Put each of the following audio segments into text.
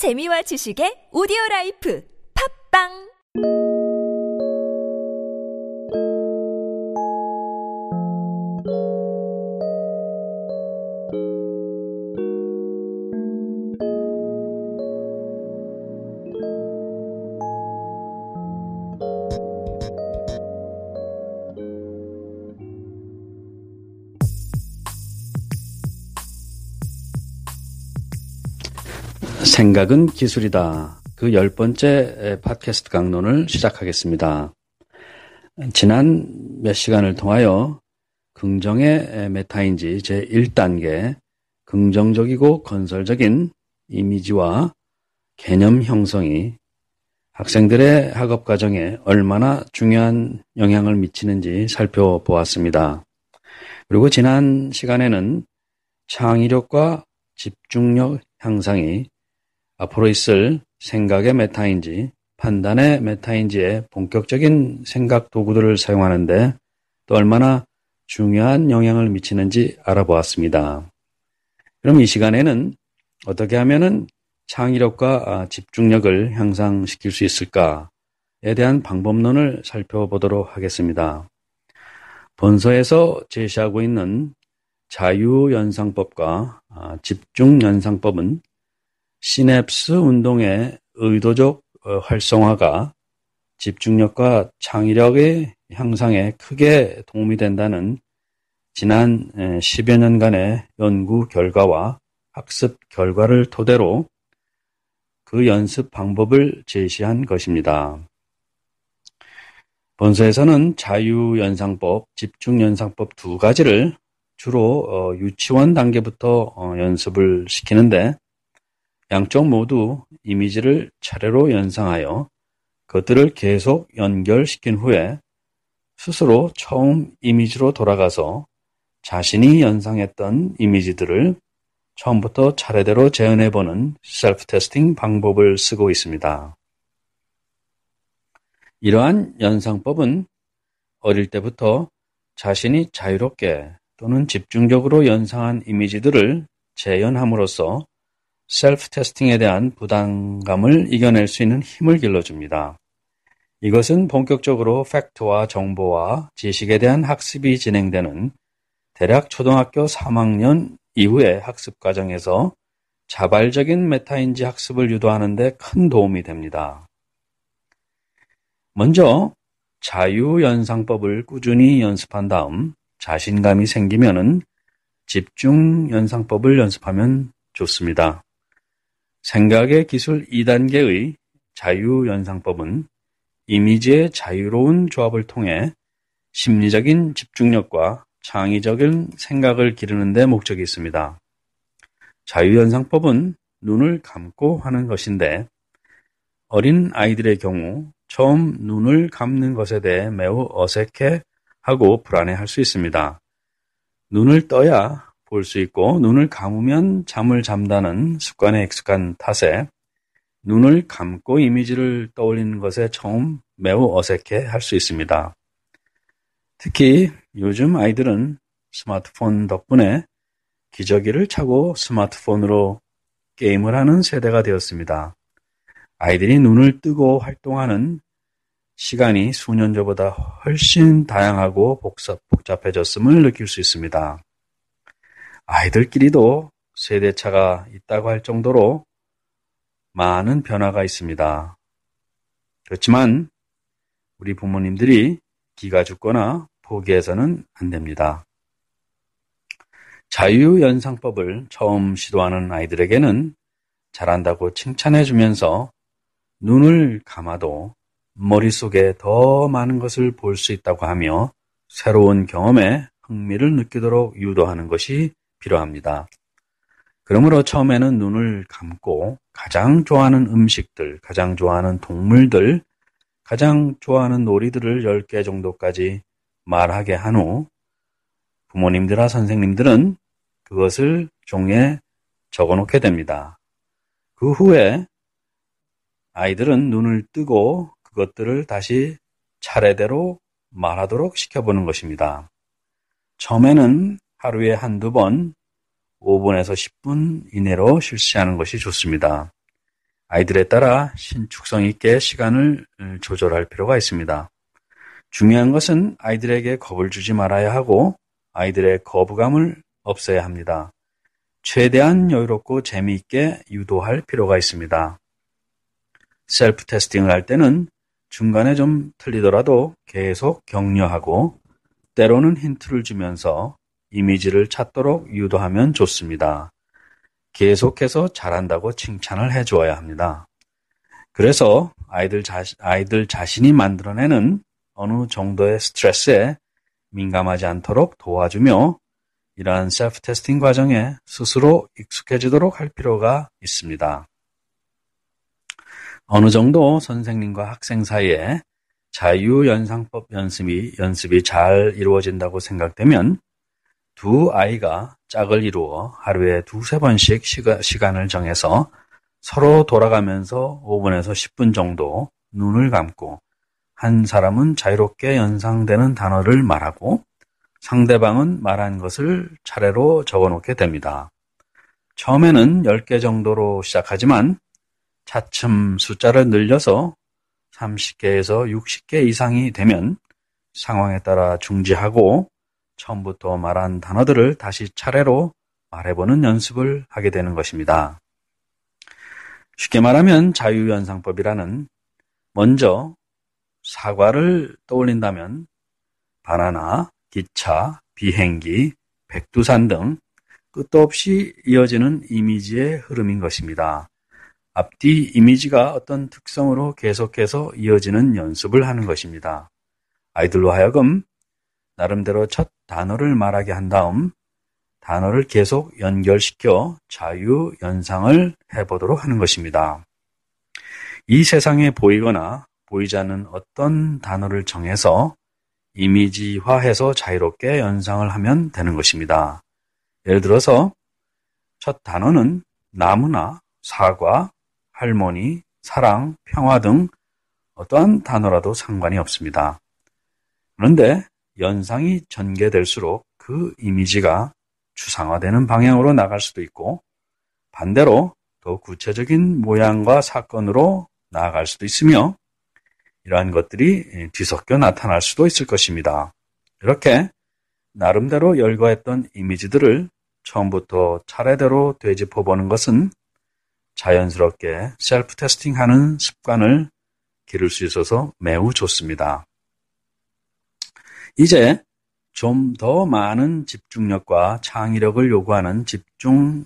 재미와 지식의 오디오 라이프. 팝빵 생각은 기술이다. 그 열 번째 팟캐스트 강론을 시작하겠습니다. 지난 몇 시간을 통하여 긍정의 메타인지 제1단계 긍정적이고 건설적인 이미지와 개념 형성이 학생들의 학업 과정에 얼마나 중요한 영향을 미치는지 살펴보았습니다. 그리고 지난 시간에는 창의력과 집중력 향상이 앞으로 있을 생각의 메타인지 판단의 메타인지의 본격적인 생각 도구들을 사용하는데 또 얼마나 중요한 영향을 미치는지 알아보았습니다. 그럼 이 시간에는 어떻게 하면은 창의력과 아, 집중력을 향상시킬 수 있을까에 대한 방법론을 살펴보도록 하겠습니다. 본서에서 제시하고 있는 자유연상법과 아, 집중연상법은 시냅스 운동의 의도적 어, 활성화가 집중력과 창의력의 향상에 크게 도움이 된다는 지난 10여 년간의 연구 결과와 학습 결과를 토대로 그 연습 방법을 제시한 것입니다. 본서에서는 자유연상법, 집중연상법 두 가지를 주로 어, 유치원 단계부터 어, 연습을 시키는데 양쪽 모두 이미지를 차례로 연상하여 그것들을 계속 연결시킨 후에 스스로 처음 이미지로 돌아가서 자신이 연상했던 이미지들을 처음부터 차례대로 재현해보는 셀프 테스팅 방법을 쓰고 있습니다. 이러한 연상법은 어릴 때부터 자신이 자유롭게 또는 집중적으로 연상한 이미지들을 재현함으로써 self testing에 대한 부담감을 이겨낼 수 있는 힘을 길러줍니다. 이것은 본격적으로 fact와 정보와 지식에 대한 학습이 진행되는 대략 초등학교 3학년 이후의 학습 과정에서 자발적인 메타인지 학습을 유도하는 데 큰 도움이 됩니다. 먼저 자유연상법을 꾸준히 연습한 다음 자신감이 생기면은 집중연상법을 연습하면 좋습니다. 생각의 기술 2단계의 자유연상법은 이미지의 자유로운 조합을 통해 심리적인 집중력과 창의적인 생각을 기르는 데 목적이 있습니다. 자유연상법은 눈을 감고 하는 것인데 어린 아이들의 경우 처음 눈을 감는 것에 대해 매우 어색해 하고 불안해 할 수 있습니다. 눈을 떠야 볼 수 있고 눈을 감으면 잠을 잠다는 습관에 익숙한 탓에 눈을 감고 이미지를 떠올리는 것에 처음 매우 어색해 할 수 있습니다. 특히 요즘 아이들은 스마트폰 덕분에 기저귀를 차고 스마트폰으로 게임을 하는 세대가 되었습니다. 아이들이 눈을 뜨고 활동하는 시간이 수년 전보다 훨씬 다양하고 복잡해졌음을 느낄 수 있습니다. 아이들끼리도 세대차가 있다고 할 정도로 많은 변화가 있습니다. 그렇지만 우리 부모님들이 기가 죽거나 포기해서는 안 됩니다. 자유연상법을 처음 시도하는 아이들에게는 잘한다고 칭찬해 주면서 눈을 감아도 머릿속에 더 많은 것을 볼 수 있다고 하며 새로운 경험에 흥미를 느끼도록 유도하는 것이 필요합니다. 그러므로 처음에는 눈을 감고 가장 좋아하는 음식들, 가장 좋아하는 동물들, 가장 좋아하는 놀이들을 10개 정도까지 말하게 한 후 부모님들과 선생님들은 그것을 종에 적어 놓게 됩니다. 그 후에 아이들은 눈을 뜨고 그것들을 다시 차례대로 말하도록 시켜보는 것입니다. 처음에는 하루에 한두 번 5분에서 10분 이내로 실시하는 것이 좋습니다. 아이들에 따라 신축성 있게 시간을 조절할 필요가 있습니다. 중요한 것은 아이들에게 겁을 주지 말아야 하고 아이들의 거부감을 없애야 합니다. 최대한 여유롭고 재미있게 유도할 필요가 있습니다. 셀프 테스팅을 할 때는 중간에 좀 틀리더라도 계속 격려하고 때로는 힌트를 주면서 이미지를 찾도록 유도하면 좋습니다. 계속해서 잘한다고 칭찬을 해주어야 합니다. 그래서 아이들, 자시, 아이들 자신이 만들어내는 어느 정도의 스트레스에 민감하지 않도록 도와주며 이러한 셀프 테스팅 과정에 스스로 익숙해지도록 할 필요가 있습니다. 어느 정도 선생님과 학생 사이에 자유연상법 연습이, 연습이 잘 이루어진다고 생각되면 두 아이가 짝을 이루어 하루에 두세 번씩 시간, 을 정해서 서로 돌아가면서 5분에서 10분 정도 눈을 감고 한 사람은 자유롭게 연상되는 단어를 말하고 상대방은 말한 것을 차례로 적어 놓게 됩니다. 처음에는 10개 정도로 시작하지만 차츰 숫자를 늘려서 30개에서 60개 이상이 되면 상황에 따라 중지하고 처음부터 말한 단어들을 다시 차례로 말해보는 연습을 하게 되는 것입니다. 쉽게 말하면 자유연상법이라는 먼저 사과를 떠올린다면 바나나, 기차, 비행기, 백두산 등 끝도 없이 이어지는 이미지의 흐름인 것입니다. 앞뒤 이미지가 어떤 특성으로 계속해서 이어지는 연습을 하는 것입니다. 아이들로 하여금 나름대로 첫 단어를 말하게 한 다음 단어를 계속 연결시켜 자유 연상을 해보도록 하는 것입니다. 이 세상에 보이거나 보이지 않는 어떤 단어를 정해서 이미지화해서 자유롭게 연상을 하면 되는 것입니다. 예를 들어서 첫 단어는 나무나 사과, 할머니, 사랑, 평화 등 어떠한 단어라도 상관이 없습니다. 그런데 연상이 전개될수록 그 이미지가 추상화되는 방향으로 나갈 수도 있고 반대로 더 구체적인 모양과 사건으로 나아갈 수도 있으며 이러한 것들이 뒤섞여 나타날 수도 있을 것입니다. 이렇게 나름대로 열거했던 이미지들을 처음부터 차례대로 되짚어 보는 것은 자연스럽게 셀프 테스팅하는 습관을 기를 수 있어서 매우 좋습니다. 이제 좀 더 많은 집중력과 창의력을 요구하는 집중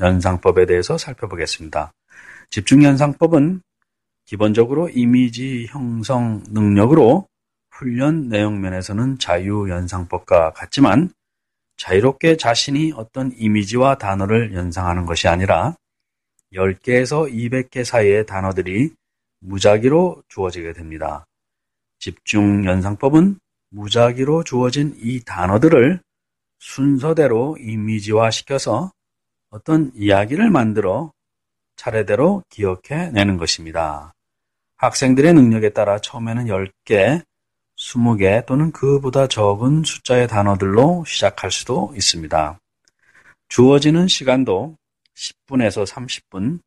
연상법에 대해서 살펴보겠습니다. 집중 연상법은 기본적으로 이미지 형성 능력으로 훈련 내용 면에서는 자유 연상법과 같지만 자유롭게 자신이 어떤 이미지와 단어를 연상하는 것이 아니라 10개에서 200개 사이의 단어들이 무작위로 주어지게 됩니다. 집중 연상법은 무작위로 주어진 이 단어들을 순서대로 이미지화 시켜서 어떤 이야기를 만들어 차례대로 기억해 내는 것입니다. 학생들의 능력에 따라 처음에는 10개, 20개 또는 그보다 적은 숫자의 단어들로 시작할 수도 있습니다. 주어지는 시간도 10분에서 30분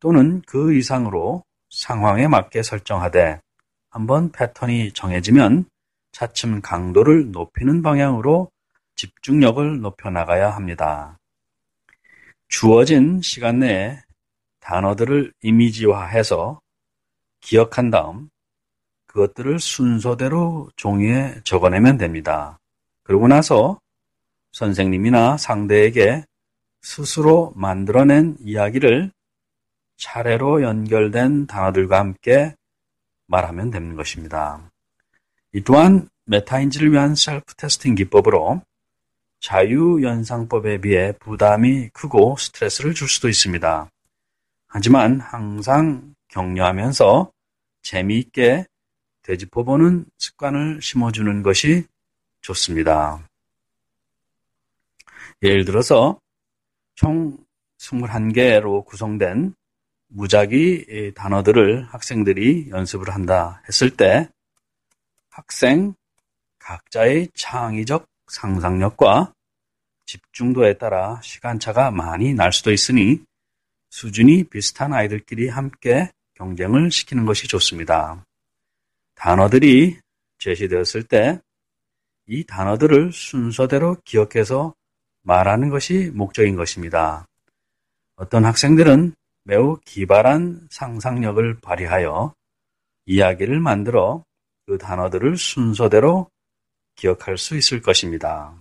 또는 그 이상으로 상황에 맞게 설정하되 한번 패턴이 정해지면 차츰 강도를 높이는 방향으로 집중력을 높여 나가야 합니다. 주어진 시간 내에 단어들을 이미지화해서 기억한 다음 그것들을 순서대로 종이에 적어내면 됩니다. 그러고 나서 선생님이나 상대에게 스스로 만들어낸 이야기를 차례로 연결된 단어들과 함께 말하면 되는 것입니다. 이 또한 메타인지를 위한 self testing 기법으로 자유연상법에 비해 부담이 크고 스트레스를 줄 수도 있습니다. 하지만 항상 격려하면서 재미있게 되짚어보는 습관을 심어주는 것이 좋습니다. 예를 들어서 총 21개로 구성된 무작위 단어들을 학생들이 연습을 한다 했을 때 학생 각자의 창의적 상상력과 집중도에 따라 시간차가 많이 날 수도 있으니 수준이 비슷한 아이들끼리 함께 경쟁을 시키는 것이 좋습니다. 단어들이 제시되었을 때 이 단어들을 순서대로 기억해서 말하는 것이 목적인 것입니다. 어떤 학생들은 매우 기발한 상상력을 발휘하여 이야기를 만들어 그 단어들을 순서대로 기억할 수 있을 것입니다.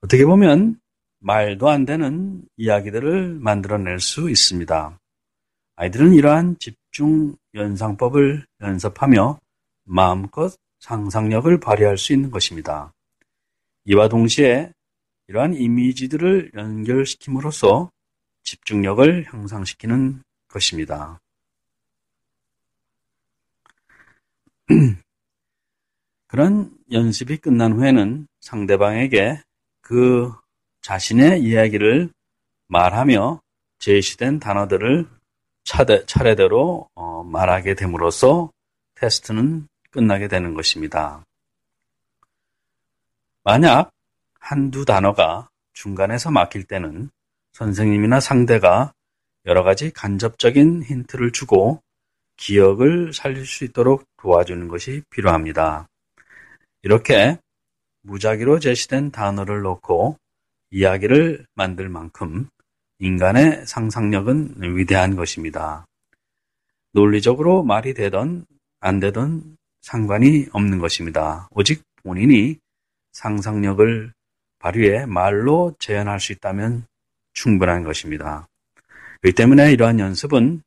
어떻게 보면 말도 안 되는 이야기들을 만들어낼 수 있습니다. 아이들은 이러한 집중 연상법을 연습하며 마음껏 상상력을 발휘할 수 있는 것입니다. 이와 동시에 이러한 이미지들을 연결시킴으로써 집중력을 향상시키는 것입니다. 그런 연습이 끝난 후에는 상대방에게 그 자신의 이야기를 말하며 제시된 단어들을 차례, 대로 어, 말하게 됨으로써 테스트는 끝나게 되는 것입니다. 만약 한두 단어가 중간에서 막힐 때는 선생님이나 상대가 여러 가지 간접적인 힌트를 주고 기억을 살릴 수 있도록 도와주는 것이 필요합니다. 이렇게 무작위로 제시된 단어를 놓고 이야기를 만들 만큼 인간의 상상력은 위대한 것입니다. 논리적으로 말이 되던 안 되던 상관이 없는 것입니다. 오직 본인이 상상력을 발휘해 말로 재현할 수 있다면 충분한 것입니다. 그 때문에 이러한 연습은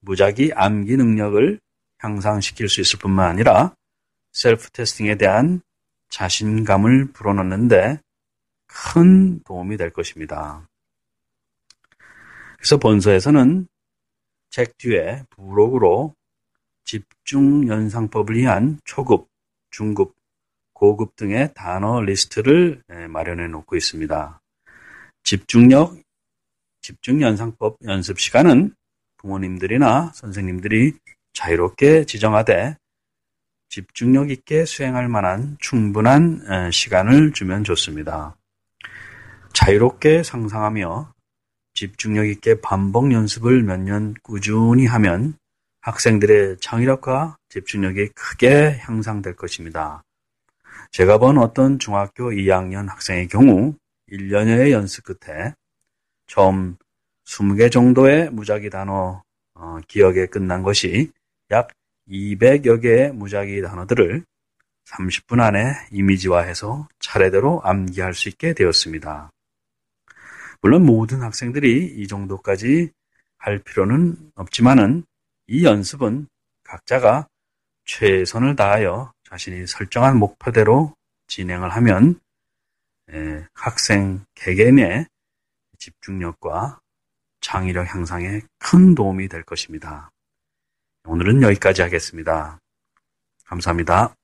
무작위 암기 능력을 향상시킬 수 있을 뿐만 아니라 self testing에 대한 자신감을 불어넣는데 큰 도움이 될 것입니다. 그래서 본서에서는 책 뒤에 부록으로 집중 연상법을 위한 초급, 중급, 고급 등의 단어 리스트를 마련해 놓고 있습니다. 집중력, 집중 연상법 연습 시간은 부모님들이나 선생님들이 자유롭게 지정하되 집중력 있게 수행할 만한 충분한 시간을 주면 좋습니다. 자유롭게 상상하며 집중력 있게 반복 연습을 몇 년 꾸준히 하면 학생들의 창의력과 집중력이 크게 향상될 것입니다. 제가 본 어떤 중학교 2학년 학생의 경우 1년여의 연습 끝에 처음 20개 정도의 무작위 단어 어, 기억에 끝난 것이 약 200여 개의 무작위 단어들을 30분 안에 이미지화해서 차례대로 암기할 수 있게 되었습니다. 물론 모든 학생들이 이 정도까지 할 필요는 없지만은 이 연습은 각자가 최선을 다하여 자신이 설정한 목표대로 진행을 하면 학생 개개인의 집중력과 창의력 향상에 큰 도움이 될 것입니다. 오늘은 여기까지 하겠습니다. 감사합니다.